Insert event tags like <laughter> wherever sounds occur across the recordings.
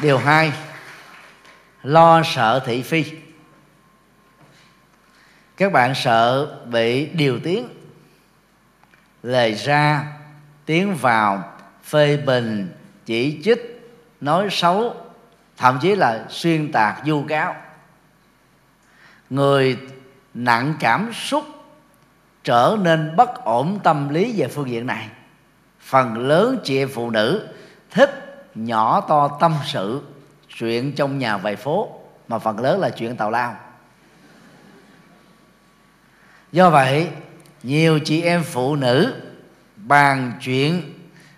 điều hai, lo sợ thị phi. Các bạn sợ bị điều tiếng lời ra tiếng vào, phê bình, chỉ trích, nói xấu, thậm chí là xuyên tạc, vu cáo. Người nặng cảm xúc trở nên bất ổn tâm lý về phương diện này. Phần lớn chị em phụ nữ thích nhỏ to tâm sự, chuyện trong nhà vài phố, mà phần lớn là chuyện tào lao. Do vậy, nhiều chị em phụ nữ bàn chuyện,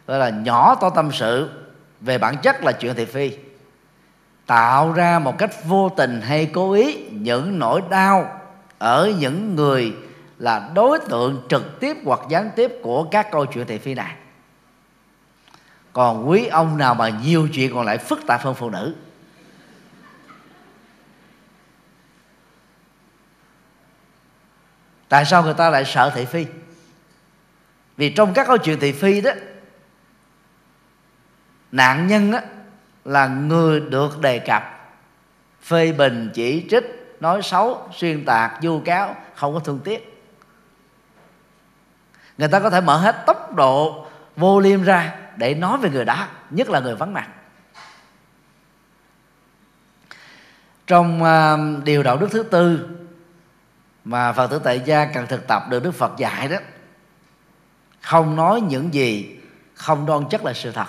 gọi là nhỏ to tâm sự, về bản chất là chuyện thị phi. Tạo ra một cách vô tình hay cố ý những nỗi đau ở những người là đối tượng trực tiếp hoặc gián tiếp của các câu chuyện thị phi này còn quý ông nào mà nhiều chuyện còn lại phức tạp hơn phụ nữ? Tại sao người ta lại sợ thị phi? Vì trong các câu chuyện thị phi đó nạn nhân á, là người được đề cập. Phê bình chỉ trích nói xấu xuyên tạc vu cáo không có thương tiếc. Người ta có thể mở hết tốc độ vô liêm ra để nói về người đó nhất là người vắng mặt. Trong uh, điều đạo đức thứ tư mà phật tử tại gia cần thực tập được đức phật dạy đó không nói những gì không đoan chất là sự thật.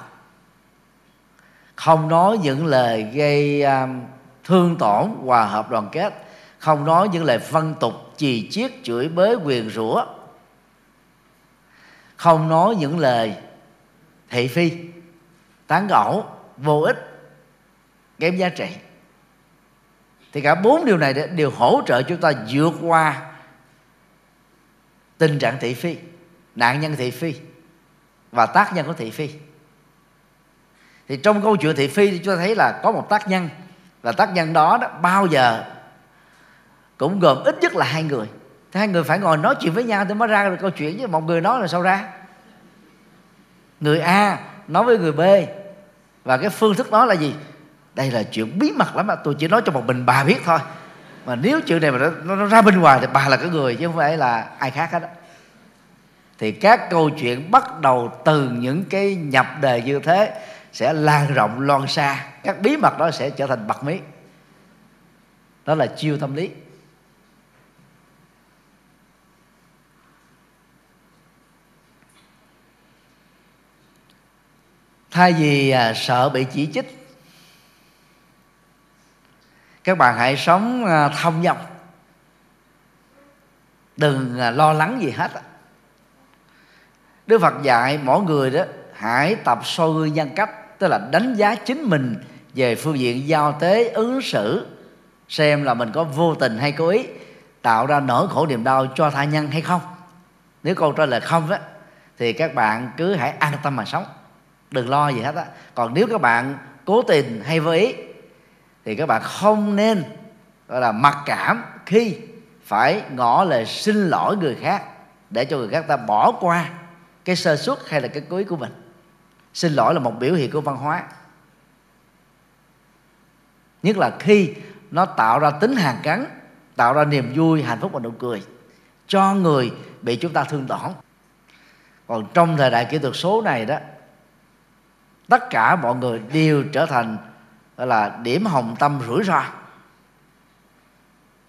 Không nói những lời gây uh, thương tổn hòa hợp đoàn kết. Không nói những lời phân tục chì chiết chửi bới quyền rủa. Không nói những lời thị phi. Tán gẫu vô ích kém giá trị. Thì cả bốn điều này đều hỗ trợ chúng ta vượt qua tình trạng thị phi nạn nhân thị phi và tác nhân của thị phi. Thì trong câu chuyện thị phi thì chúng ta thấy là có một tác nhân và tác nhân đó, đó bao giờ cũng gồm ít nhất là hai người. Thì hai người phải ngồi nói chuyện với nhau thì mới ra được câu chuyện chứ một người nói là sao ra? Người A nói với người B. Và cái phương thức đó là gì? Đây là chuyện bí mật lắm mà tôi chỉ nói cho một mình bà biết thôi. Mà nếu chuyện này mà nó, nó ra bên ngoài thì bà là cái người chứ không phải là ai khác hết đó thì các câu chuyện bắt đầu từ những cái nhập đề như thế sẽ lan rộng loan xa. Các bí mật đó sẽ trở thành bật mí. Đó là chiêu tâm lý. Thay vì à, sợ bị chỉ trích, các bạn hãy sống à, thông dong. Đừng à, lo lắng gì hết đức phật dạy mỗi người đó, hãy tập soi gương nhân cách, tức là đánh giá chính mình về phương diện giao tế, ứng xử, xem là mình có vô tình hay cố ý tạo ra nỗi khổ niềm đau cho tha nhân hay không. Nếu câu trả lời không á, thì các bạn cứ hãy an tâm mà sống đừng lo gì hết á. Còn nếu các bạn cố tình hay vô ý thì các bạn không nên gọi là mặc cảm khi phải ngỏ lời xin lỗi người khác để cho người khác ta bỏ qua cái sơ suất hay là cái cố ý của mình. Xin lỗi là một biểu hiện của văn hóa. Nhất là khi nó tạo ra tính hàng gắn, tạo ra niềm vui hạnh phúc và nụ cười cho người bị chúng ta thương tổn. Còn trong thời đại kỹ thuật số này đó tất cả mọi người đều trở thành gọi là điểm hồng tâm rủi ro.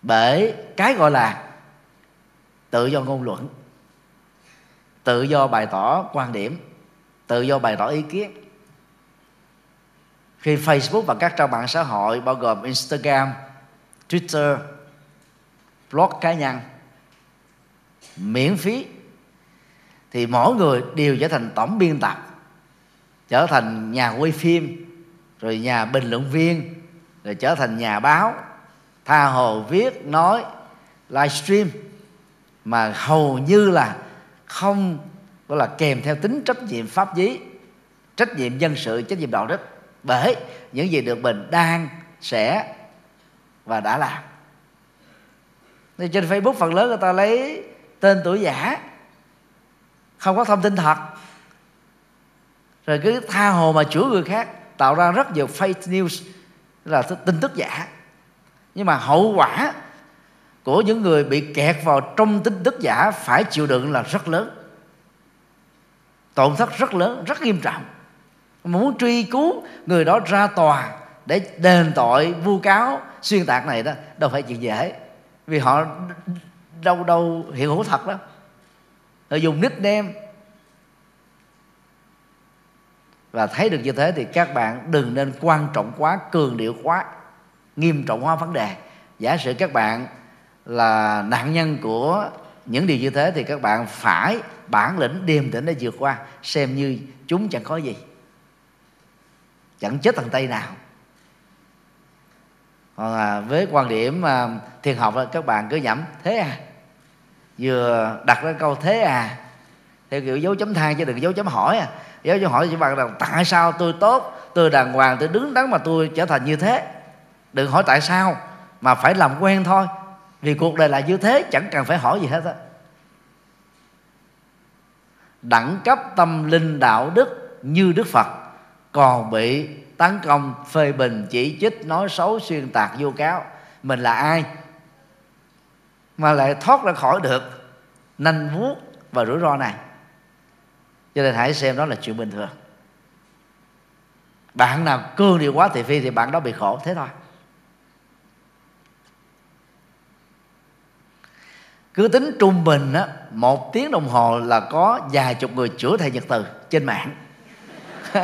Bởi cái gọi là tự do ngôn luận tự do bày tỏ quan điểm tự do bày tỏ ý kiến. Khi Facebook và các trang mạng xã hội bao gồm Instagram, Twitter, blog cá nhân miễn phí thì mỗi người đều trở thành tổng biên tập trở thành nhà quay phim, rồi nhà bình luận viên, rồi trở thành nhà báo. Tha hồ viết, nói livestream mà hầu như là không, gọi là kèm theo tính trách nhiệm pháp lý, trách nhiệm dân sự, trách nhiệm đạo đức. Bởi những gì được mình đang, sẽ và đã làm. Thì trên facebook phần lớn người ta lấy tên tuổi giả, không có thông tin thật rồi cứ tha hồ mà chửi người khác, tạo ra rất nhiều fake news, là tin tức giả. Nhưng mà hậu quả của những người bị kẹt vào trong tin tức giả phải chịu đựng là rất lớn. Tổn thất rất lớn, rất nghiêm trọng. Muốn truy cứu người đó ra tòa để đền tội, vu cáo, xuyên tạc này đó, đâu phải chuyện dễ. Vì họ đâu đâu hiện hữu thật đó. Họ dùng nickname và thấy được như thế thì các bạn đừng nên quan trọng quá cường điệu quá nghiêm trọng hóa vấn đề. Giả sử các bạn là nạn nhân của những điều như thế thì các bạn phải bản lĩnh điềm tĩnh để vượt qua xem như chúng chẳng có gì. Chẳng chết thằng tây nào. Còn à, với quan điểm à, thiền học là các bạn cứ nhẩm thế à? Vừa đặt ra câu thế à? Theo kiểu dấu chấm than chứ đừng dấu chấm hỏi à giáo chấm hỏi cho bạn rằng, tại sao tôi tốt? Tôi đàng hoàng, tôi đứng đắn mà tôi trở thành như thế? Đừng hỏi tại sao, mà phải làm quen thôi. Vì cuộc đời là như thế, chẳng cần phải hỏi gì hết á. Đẳng cấp tâm linh đạo đức như đức phật, còn bị tấn công, phê bình, chỉ trích, nói xấu, xuyên tạc, vô cáo. Mình là ai mà lại thoát ra khỏi được nanh vuốt và rủi ro này? Cho nên hãy xem đó là chuyện bình thường. Bạn nào cương điều quá thị phi thì bạn đó bị khổ, thế thôi. Cứ tính trung bình á, một tiếng đồng hồ là có vài chục người chữa thầy nhật từ trên mạng. <laughs>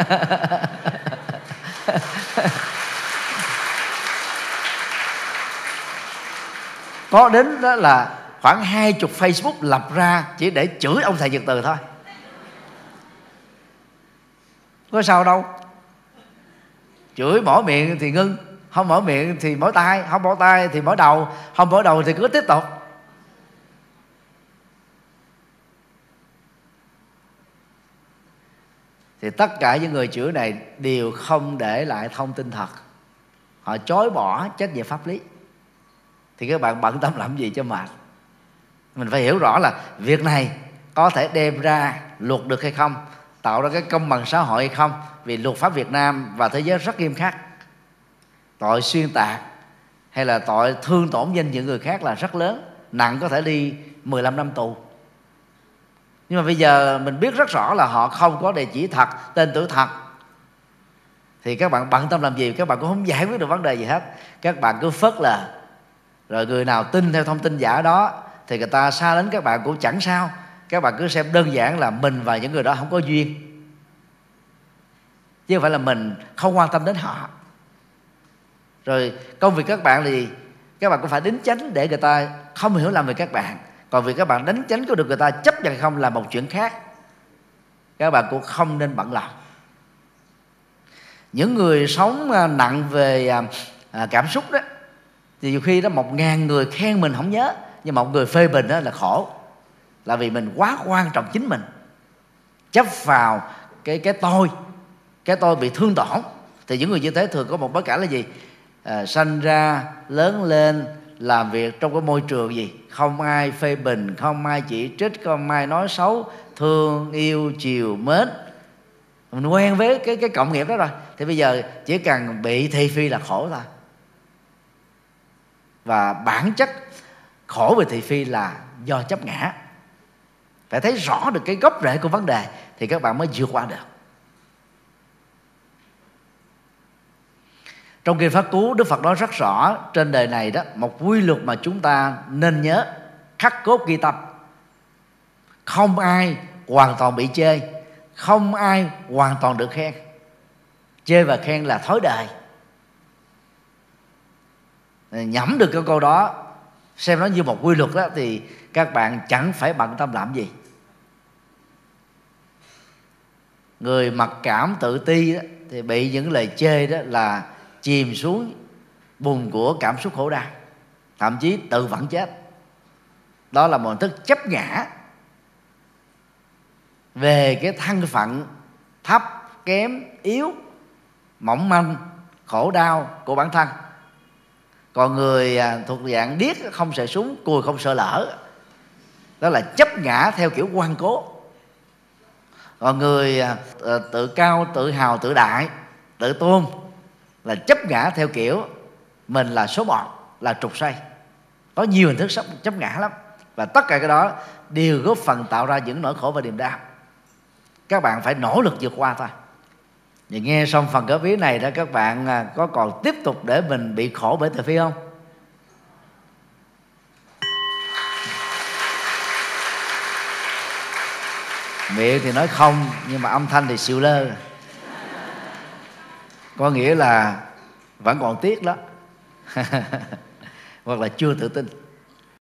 Có đến đó là khoảng hai chục facebook lập ra chỉ để chửi ông thầy nhật từ thôi có sao đâu. Chửi mở miệng thì ngưng, không mở miệng thì mở tay không mở tay thì mở đầu, không mở đầu thì cứ tiếp tục. Thì tất cả những người chữa này đều không để lại thông tin thật. Họ chối bỏ trách nhiệm pháp lý. Thì các bạn bận tâm làm gì cho mệt? Mình phải hiểu rõ là việc này có thể đem ra luật được hay không? Tạo ra cái công bằng xã hội hay không? Vì luật pháp Việt Nam và thế giới rất nghiêm khắc. Tội xuyên tạc hay là tội thương tổn danh dự người khác là rất lớn. Nặng có thể đi 15 năm tù. Nhưng mà bây giờ mình biết rất rõ là họ không có địa chỉ thật, tên tuổi thật. Thì các bạn bận tâm làm gì? Các bạn cũng không giải quyết được vấn đề gì hết. Các bạn cứ phớt là rồi người nào tin theo thông tin giả đó, thì người ta xa đến các bạn cũng chẳng sao các bạn cứ xem đơn giản là mình và những người đó không có duyên. Chứ không phải là mình không quan tâm đến họ. Rồi, công việc các bạn thì các bạn cũng phải đính chánh để người ta không hiểu lầm về các bạn. Còn việc các bạn đánh chánh có được người ta chấp nhận không là một chuyện khác. Các bạn cũng không nên bận lòng. Những người sống à, nặng về à, à, cảm xúc đó, thì nhiều khi đó một ngàn người khen mình không nhớ, nhưng một người phê bình đó là khổ là vì mình quá quan trọng chính mình. Chấp vào cái cái tôi cái tôi bị thương tổn. Thì những người như thế thường có một bối cảnh là gì? À, sanh ra lớn lên làm việc trong cái môi trường gì? Không ai phê bình không ai chỉ trích không ai nói xấu. Thương yêu chiều mến. Mình quen với cái cái cộng nghiệp đó rồi. Thì bây giờ chỉ cần bị thị phi là khổ thôi. Và bản chất khổ về thị phi là do chấp ngã phải thấy rõ được cái gốc rễ của vấn đề, thì các bạn mới vượt qua được. Trong kinh pháp cú, đức phật nói rất rõ, trên đời này đó, một quy luật mà chúng ta nên nhớ, khắc cốt ghi tâm. Không ai hoàn toàn bị chê, không ai hoàn toàn được khen. Chê và khen là thói đời. Nhẩm được cái câu đó, xem nó như một quy luật đó, thì các bạn chẳng phải bận tâm làm gì. Người mặc cảm tự ti đó, thì bị những lời chê đó là chìm xuống bùn của cảm xúc khổ đau thậm chí tự vẫn chết. Đó là một thức chấp ngã về cái thân phận thấp kém yếu mỏng manh khổ đau của bản thân. Còn người à, thuộc dạng điếc không sợ súng cùi không sợ lỡ đó là chấp ngã theo kiểu quan cố còn người à, ờ, tự cao tự hào tự đại tự tôn là chấp ngã theo kiểu mình là số một là trục say có nhiều hình thức chấp, chấp ngã lắm. Và tất cả cái đó đều góp phần tạo ra những nỗi khổ và niềm đau. Các bạn phải nỗ lực vượt qua thôi. Và nghe xong phần góp ý này đó các bạn à, có còn tiếp tục để mình bị khổ bởi tự phi không? Miệng thì nói không, nhưng mà âm thanh thì siêu lơ. Có nghĩa là vẫn còn tiếc đó. <laughs> Hoặc là chưa tự tin.